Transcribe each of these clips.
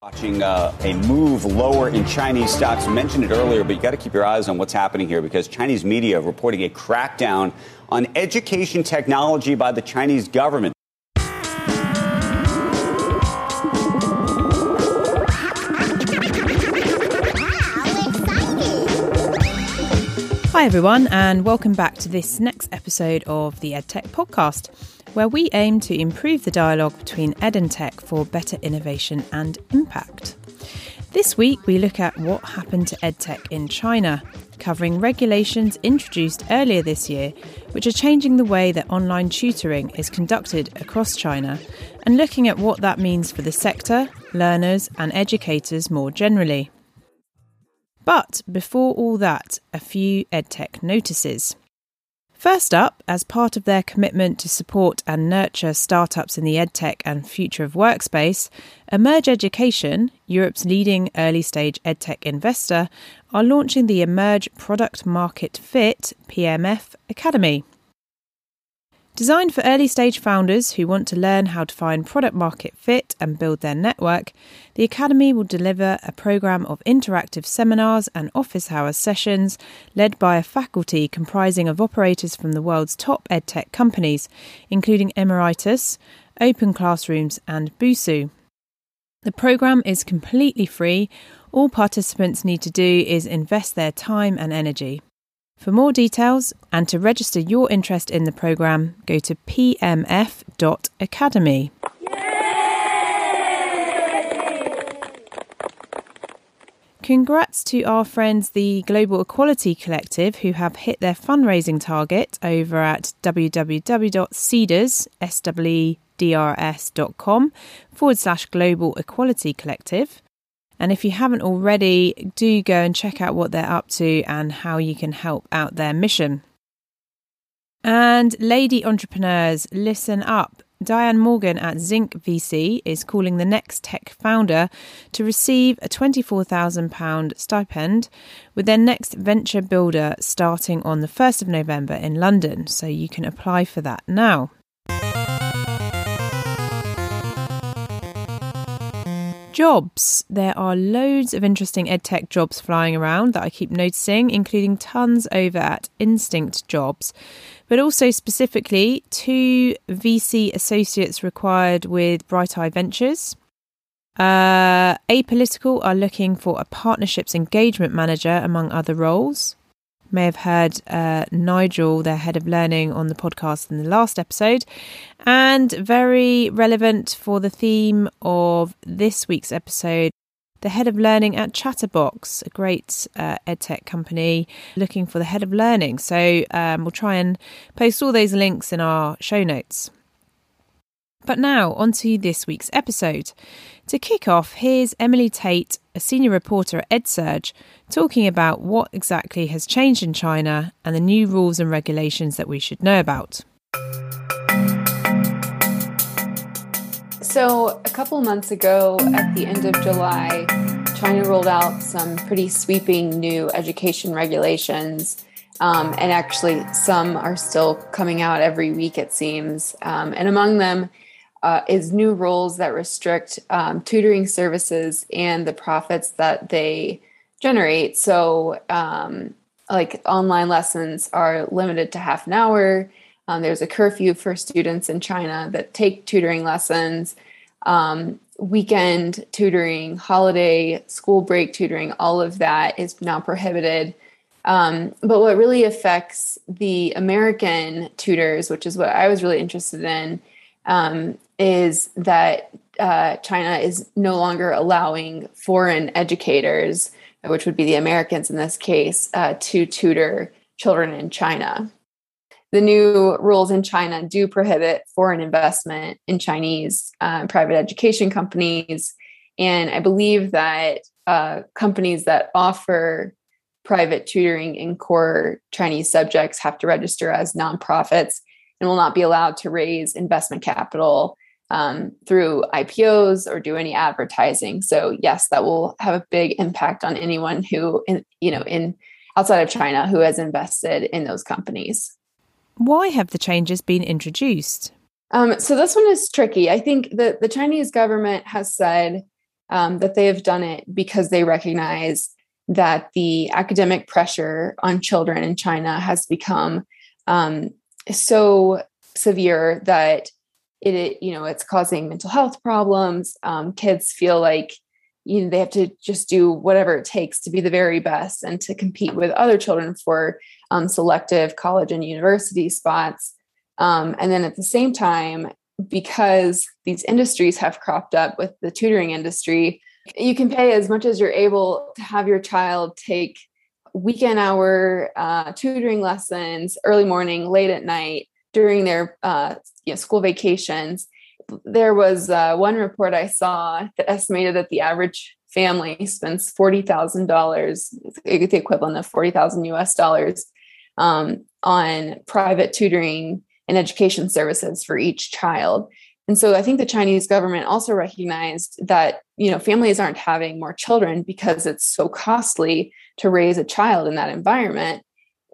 Watching uh, a move lower in Chinese stocks. Mentioned it earlier, but you got to keep your eyes on what's happening here because Chinese media reporting a crackdown on education technology by the Chinese government. Hi, everyone, and welcome back to this next episode of the EdTech podcast, where we aim to improve the dialogue between ed and tech for better innovation and impact. This week, we look at what happened to EdTech in China, covering regulations introduced earlier this year, which are changing the way that online tutoring is conducted across China, and looking at what that means for the sector, learners, and educators more generally. But before all that, a few EdTech notices. First up, as part of their commitment to support and nurture startups in the EdTech and future of workspace, Emerge Education, Europe's leading early stage EdTech investor, are launching the Emerge Product Market Fit PMF Academy. Designed for early stage founders who want to learn how to find product market fit and build their network, the Academy will deliver a program of interactive seminars and office hours sessions led by a faculty comprising of operators from the world's top edtech companies, including Emeritus, Open Classrooms, and Busuu. The program is completely free. All participants need to do is invest their time and energy. For more details and to register your interest in the programme, go to pmf.academy. Congrats to our friends, the Global Equality Collective, who have hit their fundraising target over at www.seedrs.com forward slash Global Equality Collective. And if you haven't already, do go and check out what they're up to and how you can help out their mission. And lady entrepreneurs, listen up. Diane Morgan at Zinc VC is calling the next tech founder to receive a £24,000 stipend with their next venture builder starting on the 1st of November in London. So you can apply for that now. Jobs. There are loads of interesting edtech jobs flying around that I keep noticing, including tons over at Instinct Jobs, but also specifically two VC associates required with Brighteye Ventures. Uh, Apolitical are looking for a partnerships engagement manager, among other roles may have heard uh, Nigel, their head of learning, on the podcast in the last episode, and very relevant for the theme of this week's episode. The head of learning at Chatterbox, a great uh, edtech company, looking for the head of learning. So um, we'll try and post all those links in our show notes. But now, on to this week's episode. To kick off, here's Emily Tate, a senior reporter at EdSurge, talking about what exactly has changed in China and the new rules and regulations that we should know about. So, a couple months ago, at the end of July, China rolled out some pretty sweeping new education regulations um, and actually, some are still coming out every week, it seems. Um, and among them uh, is new rules that restrict um, tutoring services and the profits that they generate. So, um, like online lessons are limited to half an hour. Um, there's a curfew for students in China that take tutoring lessons. Um, weekend tutoring, holiday, school break tutoring, all of that is now prohibited. Um, but what really affects the American tutors, which is what I was really interested in, um, is that uh, China is no longer allowing foreign educators, which would be the Americans in this case, uh, to tutor children in China. The new rules in China do prohibit foreign investment in Chinese uh, private education companies. And I believe that uh, companies that offer private tutoring in core Chinese subjects have to register as nonprofits and will not be allowed to raise investment capital um, through IPOs or do any advertising. So yes, that will have a big impact on anyone who, in, you know, in outside of China who has invested in those companies. Why have the changes been introduced? Um, so this one is tricky. I think that the Chinese government has said um, that they have done it because they recognize that the academic pressure on children in China has become um, so severe that it, you know it's causing mental health problems. Um, kids feel like you know they have to just do whatever it takes to be the very best and to compete with other children for um, selective college and university spots. Um, and then at the same time, because these industries have cropped up with the tutoring industry, you can pay as much as you're able to have your child take weekend hour uh, tutoring lessons, early morning, late at night during their uh, you know, school vacations. There was uh, one report I saw that estimated that the average family spends forty thousand dollars, the equivalent of forty thousand US dollars, um, on private tutoring and education services for each child. And so I think the Chinese government also recognized that, you know, families aren't having more children because it's so costly to raise a child in that environment.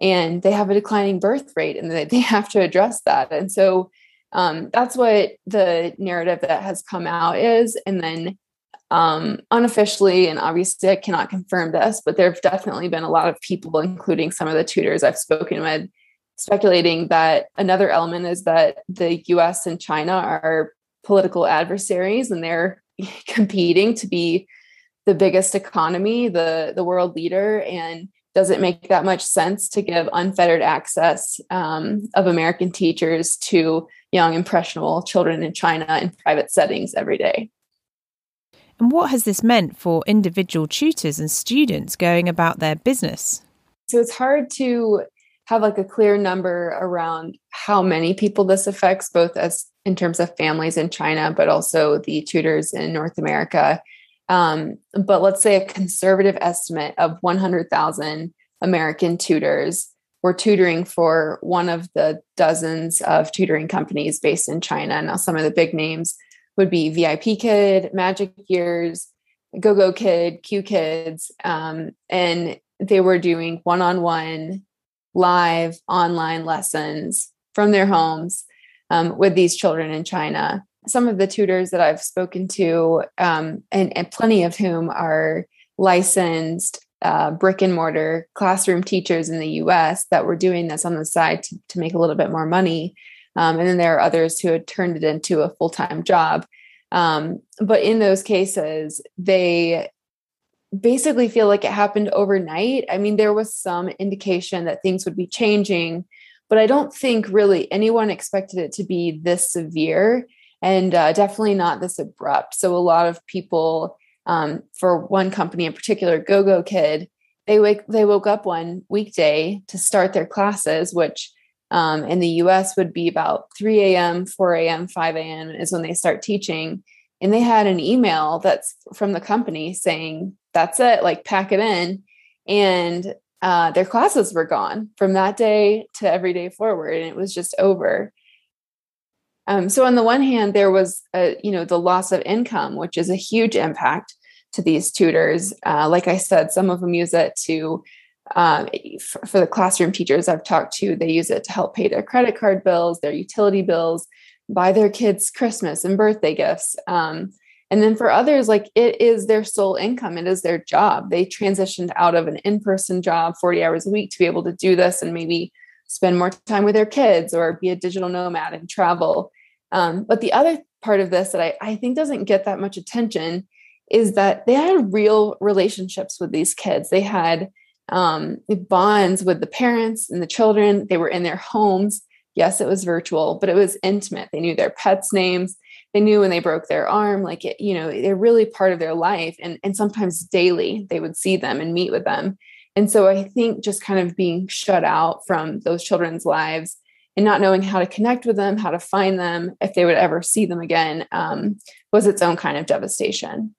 And they have a declining birth rate and they have to address that. And so um, that's what the narrative that has come out is. And then um, unofficially, and obviously I cannot confirm this, but there have definitely been a lot of people, including some of the tutors I've spoken with, speculating that another element is that the US and China are political adversaries and they're competing to be the biggest economy, the, the world leader. And does it make that much sense to give unfettered access um, of American teachers to young, impressionable children in China in private settings every day? And what has this meant for individual tutors and students going about their business? So it's hard to have like a clear number around how many people this affects, both as in terms of families in China, but also the tutors in North America. Um, but let's say a conservative estimate of 100,000 American tutors were tutoring for one of the dozens of tutoring companies based in China. Now, some of the big names would be VIP Kid, Magic Ears, Go Go Kid, Qkids, um, and they were doing one on one live online lessons from their homes um, with these children in China. Some of the tutors that I've spoken to, um, and, and, plenty of whom are licensed uh, brick and mortar classroom teachers in the US that were doing this on the side to, to make a little bit more money. Um, and then there are others who had turned it into a full time job. Um, but in those cases, they basically feel like it happened overnight. I mean, there was some indication that things would be changing, but I don't think really anyone expected it to be this severe and uh, definitely not this abrupt. So, a lot of people, um, for one company in particular, Go Go Kid, they wake they woke up one weekday to start their classes, which um, in the US would be about 3 a.m., 4 a.m., 5 a.m. is when they start teaching. And they had an email that's from the company saying, that's it, like pack it in. And uh, their classes were gone from that day to every day forward, and it was just over. Um, so on the one hand, there was a, you know the loss of income, which is a huge impact to these tutors. Uh, like I said, some of them use it to um, for, for, the classroom teachers I've talked to, they use it to help pay their credit card bills, their utility bills, buy their kids Christmas and birthday gifts. Um, and then for others, like it is their sole income, it is their job. They transitioned out of an in person job 40 hours a week to be able to do this and maybe spend more time with their kids or be a digital nomad and travel. Um, but the other part of this that I, I think doesn't get that much attention is that they had real relationships with these kids. They had um, bonds with the parents and the children. They were in their homes. Yes, it was virtual, but it was intimate. They knew their pets' names they knew when they broke their arm like it, you know they're really part of their life and and sometimes daily they would see them and meet with them and so i think just kind of being shut out from those children's lives and not knowing how to connect with them how to find them if they would ever see them again um, was its own kind of devastation.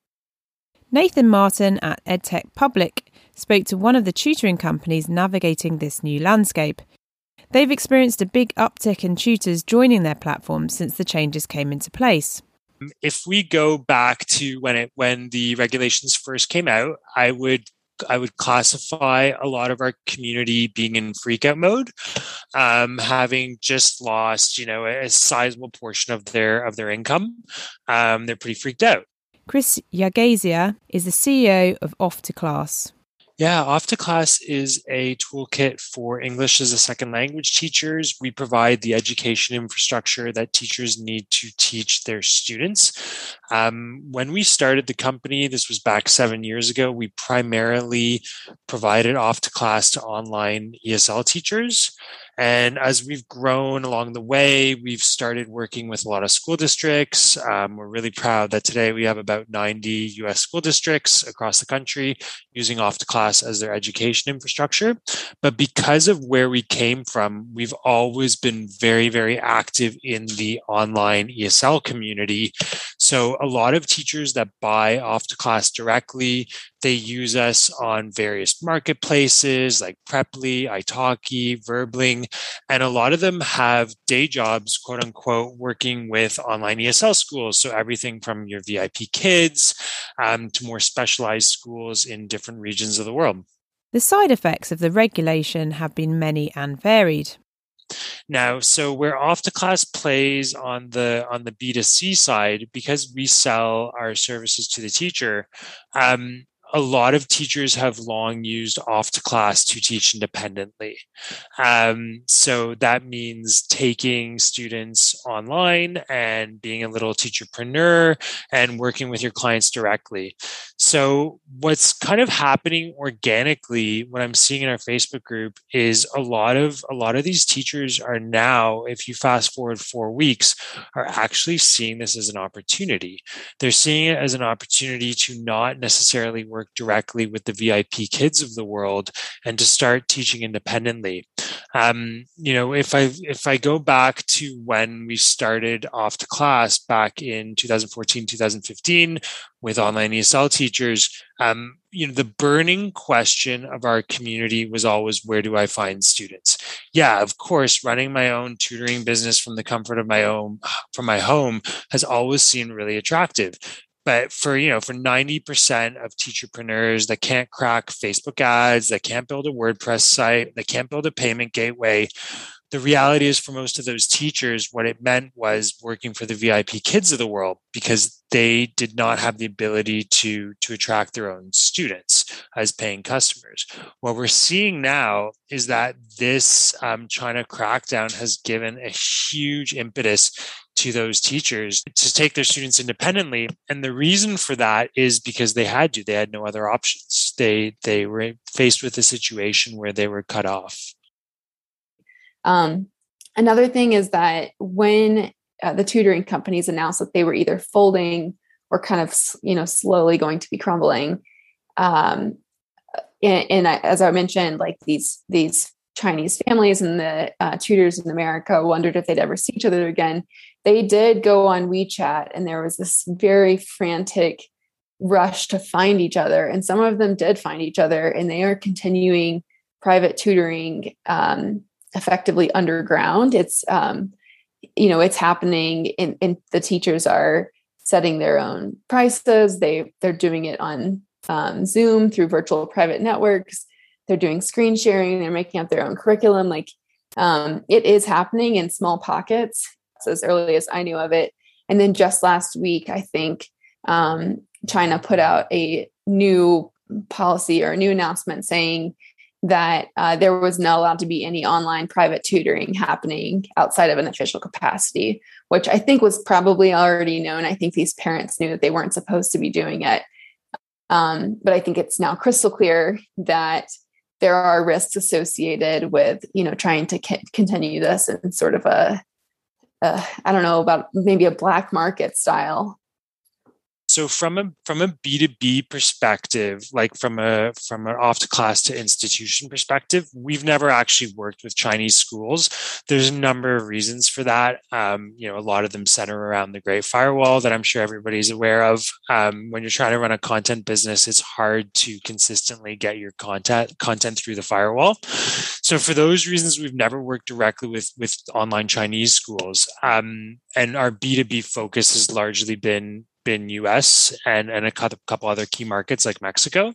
Nathan martin at EdTech Publik spoke to one of the tutoring companies navigating this new landscape. They've experienced a big uptick in tutors joining their platform since the changes came into place. If we go back to when it when the regulations first came out, I would I would classify a lot of our community being in freakout mode, um, having just lost, you know, a sizable portion of their of their income. Um, they're pretty freaked out. Kris Jagasia is the CEO of Off2Class. Yeah, Off2Class is a toolkit for English as a second language teachers. We provide the education infrastructure that teachers need to teach their students. Um, when we started the company, this was back seven years ago, we primarily provided Off2Class to online ESL teachers. And as we've grown along the way, we've started working with a lot of school districts. Um, we're really proud that today we have about 90 US school districts across the country using Off2Class as their education infrastructure. But because of where we came from, we've always been very, very active in the online ESL community. So a lot of teachers that buy Off2Class directly, they use us on various marketplaces like Preply, Italki, Verbling, and a lot of them have day jobs, quote unquote, working with online ESL schools. So everything from your VIP kids um, to more specialized schools in different regions of the world. The side effects of the regulation have been many and varied. Now, so where Off2Class plays on the on the B2C side, because we sell our services to the teacher, um, a lot of teachers have long used Off2Class to teach independently. Um, so that means taking students online and being a little teacherpreneur and working with your clients directly. So what's kind of happening organically, what I'm seeing in our Facebook group is a lot of a lot of these teachers are now, if you fast forward four weeks, are actually seeing this as an opportunity. They're seeing it as an opportunity to not necessarily work work directly with the VIP kids of the world and to start teaching independently. Um, you know, if I if I go back to when we started Off2Class back in 2014, 2015 with online ESL teachers, um, you know, the burning question of our community was always where do I find students? Yeah, of course, running my own tutoring business from the comfort of my own from my home has always seemed really attractive but for you know for 90% of teacherpreneurs that can't crack facebook ads that can't build a wordpress site that can't build a payment gateway the reality is for most of those teachers what it meant was working for the vip kids of the world because they did not have the ability to to attract their own students as paying customers. What we're seeing now is that this um, china crackdown has given a huge impetus to those teachers to take their students independently. And the reason for that is because they had to they had no other options. They they were faced with a situation where they were cut off. Um, another thing is that when uh, the tutoring companies announced that they were either folding or kind of you know slowly going to be crumbling um, and, and I, as i mentioned like these these chinese families and the uh, tutors in america wondered if they'd ever see each other again. They did go on wechat and there was this very frantic rush to find each other and some of them did find each other and they are continuing private tutoring um, effectively underground. It's um, you know it's happening and, the teachers are setting their own prices. They they're doing it on um, zoom through virtual private networks they're doing screen sharing they're making up their own curriculum like um, it is happening in small pockets so as early as i knew of it and then just last week i think um, china put out a new policy or a new announcement saying that uh, there was not allowed to be any online private tutoring happening outside of an official capacity, which I think was probably already known. I think these parents knew that they weren't supposed to be doing it. Um, but I think it's now crystal clear that there are risks associated with, you know, trying to c- continue this in sort of a, a, I don't know about maybe a black market style so from a from a b2b perspective like from a from an Off2Class to institution perspective we've never actually worked with chinese schools. There's a number of reasons for that. Um, you know a lot of them center around the great firewall that i'm sure everybody's aware of. Um, when you're trying to run a content business it's hard to consistently get your content content through the firewall. So for those reasons we've never worked directly with with online chinese schools. Um, and our b2b focus has largely been been US and, and a couple other key markets like Mexico.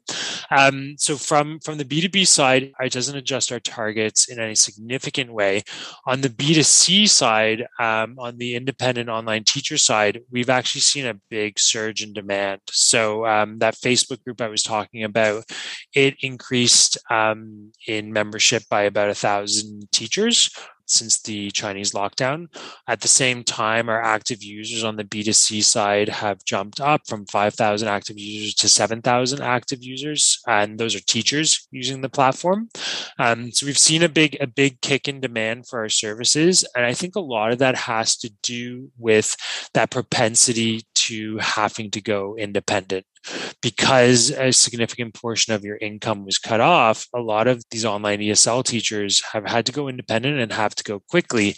Um, so from, from the B2B side, it doesn't adjust our targets in any significant way. On the B2C side, um, on the independent online teacher side, we've actually seen a big surge in demand. So um, that Facebook group I was talking about, it increased um, in membership by about a thousand teachers since the Chinese lockdown. At the same time, our active users on the B2C side have jumped up from 5,000 active users to 7,000 active users, and those are teachers using the platform. Um, so we've seen a big a big kick in demand for our services, and I think a lot of that has to do with that propensity to having to go independent because a significant portion of your income was cut off, a lot of these online ESL teachers have had to go independent and have to go quickly.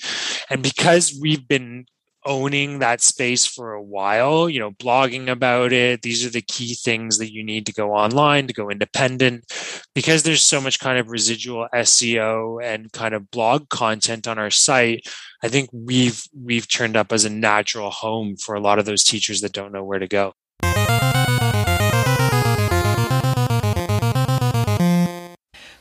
And because we've been owning that space for a while, you know, blogging about it. These are the key things that you need to go online, to go independent, because there's so much kind of residual SEO and kind of blog content on our site. I think we've we've turned up as a natural home for a lot of those teachers that don't know where to go.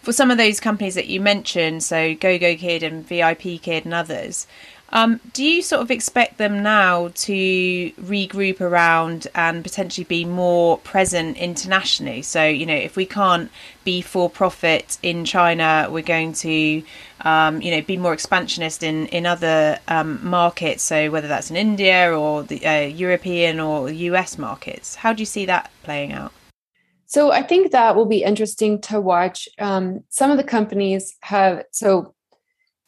for some of those companies that you mentioned, so GoGo Kid and VIP Kid and others, um, do you sort of expect them now to regroup around and potentially be more present internationally? So, you know, if we can't be for profit in China, we're going to, um, you know, be more expansionist in in other um, markets. So, whether that's in India or the uh, European or US markets, how do you see that playing out? So I think that will be interesting to watch. Um, some of the companies have so.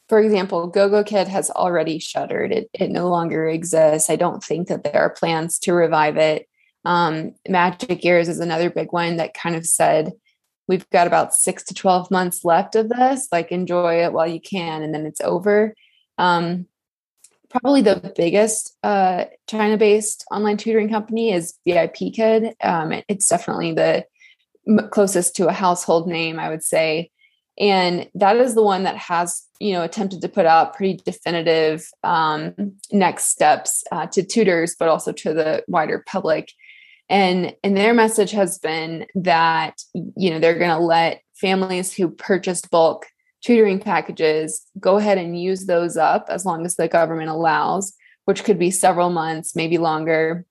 For example, GoGoKid has already shuttered. It, it no longer exists. I don't think that there are plans to revive it. Um, Magic Ears is another big one that kind of said, we've got about six to 12 months left of this, like enjoy it while you can, and then it's over. Um, probably the biggest uh, China based online tutoring company is VIP Kid. Um, it, it's definitely the closest to a household name, I would say. And that is the one that has, you know, attempted to put out pretty definitive um, next steps uh, to tutors, but also to the wider public. And and their message has been that you know they're going to let families who purchased bulk tutoring packages go ahead and use those up as long as the government allows, which could be several months, maybe longer.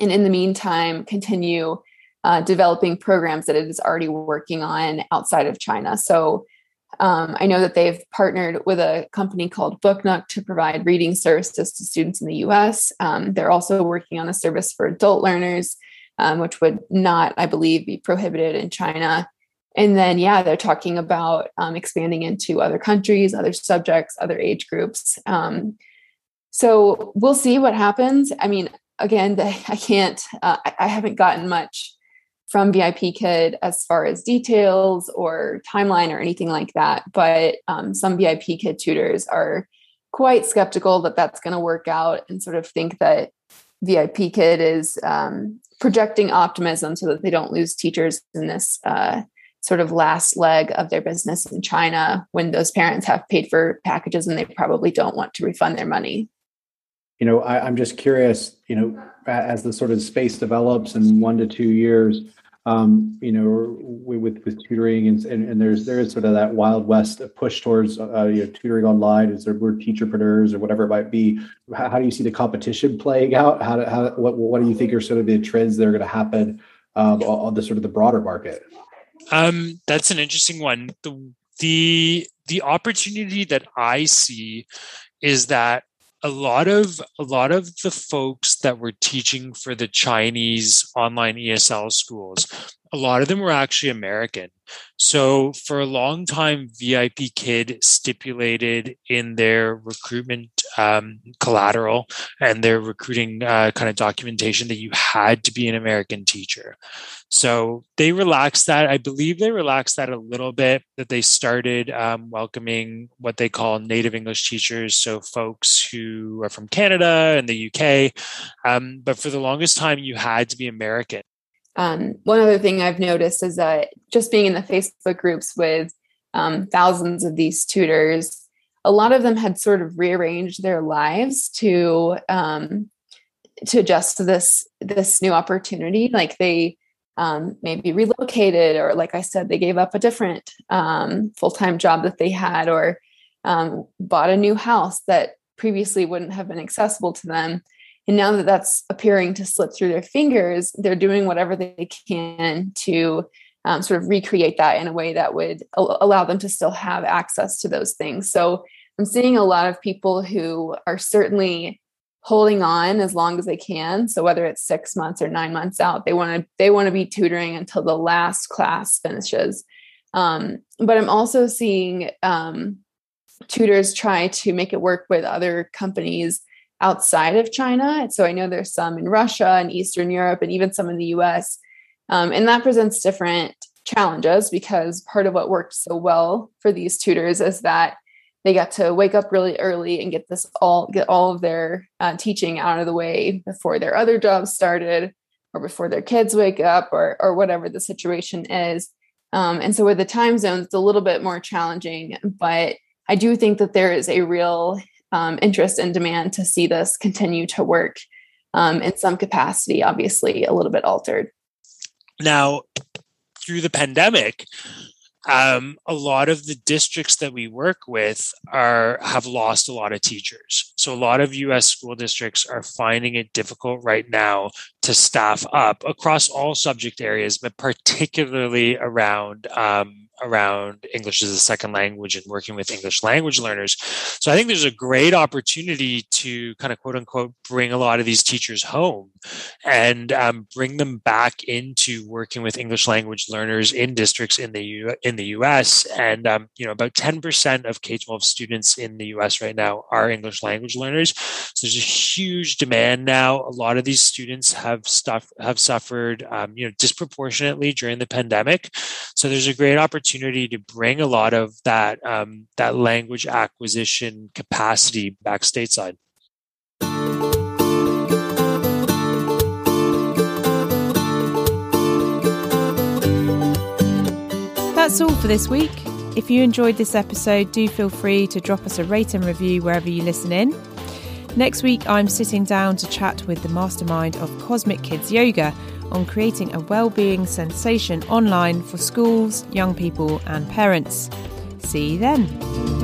And in the meantime, continue uh, developing programs that it is already working on outside of China. So um, I know that they've partnered with a company called BookNook to provide reading services to students in the US. Um, they're also working on a service for adult learners, um, which would not, I believe, be prohibited in China. And then, yeah, they're talking about um, expanding into other countries, other subjects, other age groups. Um, so we'll see what happens. I mean, again, I can't, uh, I haven't gotten much from VIP Kid as far as details or timeline or anything like that. But um, some VIP Kid tutors are quite skeptical that that's going to work out and sort of think that VIP Kid is um, projecting optimism so that they don't lose teachers in this uh, sort of last leg of their business in China when those parents have paid for packages and they probably don't want to refund their money. You know, I, I'm just curious, you know, as the sort of space develops in one to two years, um, you know, with with tutoring and, and, and there's there is sort of that wild west push towards uh, you know tutoring online. Is there we're teacherpreneurs or whatever it might be? How, how, do you see the competition playing out? How, do, how what what do you think are sort of the trends that are going to happen um, on the sort of the broader market? Um, that's an interesting one. The the the opportunity that I see is that a lot of a lot of the folks that were teaching for the Chinese online ESL schools, a lot of them were actually American. So for a long time, VIP Kid stipulated in their recruitment um, collateral and their recruiting uh, kind of documentation that you had to be an American teacher. So they relaxed that. I believe they relaxed that a little bit. That they started um, welcoming what they call native English teachers, so folks who are from Canada and the UK. Um, but for the longest time, you had to be American. Um, one other thing I've noticed is that just being in the Facebook groups with um, thousands of these tutors, a lot of them had sort of rearranged their lives to um, to adjust to this this new opportunity. Like they um, maybe relocated, or like I said, they gave up a different um, full time job that they had, or um, bought a new house that previously wouldn't have been accessible to them. And now that that's appearing to slip through their fingers, they're doing whatever they can to um, sort of recreate that in a way that would allow them to still have access to those things. So I'm seeing a lot of people who are certainly holding on as long as they can. So whether it's six months or nine months out, they want to they want to be tutoring until the last class finishes. Um, but I'm also seeing um, tutors try to make it work with other companies outside of China. So I know there's some in Russia and Eastern Europe and even some in the US. Um, and that presents different challenges because part of what worked so well for these tutors is that they got to wake up really early and get this all get all of their uh, teaching out of the way before their other jobs started or before their kids wake up or or whatever the situation is um, and so with the time zones it's a little bit more challenging but i do think that there is a real um, interest and demand to see this continue to work um, in some capacity obviously a little bit altered now through the pandemic um, a lot of the districts that we work with are have lost a lot of teachers. So a lot of U.S. school districts are finding it difficult right now to staff up across all subject areas, but particularly around um, around English as a second language and working with English language learners. So I think there's a great opportunity to kind of quote unquote bring a lot of these teachers home and um, bring them back into working with English language learners in districts in the U- in the U.S. And um, you know about 10% of K-12 students in the U.S. right now are English language learners. So there's a huge demand now. A lot of these students have stuff have suffered um, you know disproportionately during the pandemic. So there's a great opportunity opportunity to bring a lot of that um, that language acquisition capacity back stateside. That's all for this week. If you enjoyed this episode, do feel free to drop us a rate and review wherever you listen in. Next week, I'm sitting down to chat with the mastermind of Cosmic Kids Yoga on creating a well-being sensation online for schools, young people, and parents. See you then.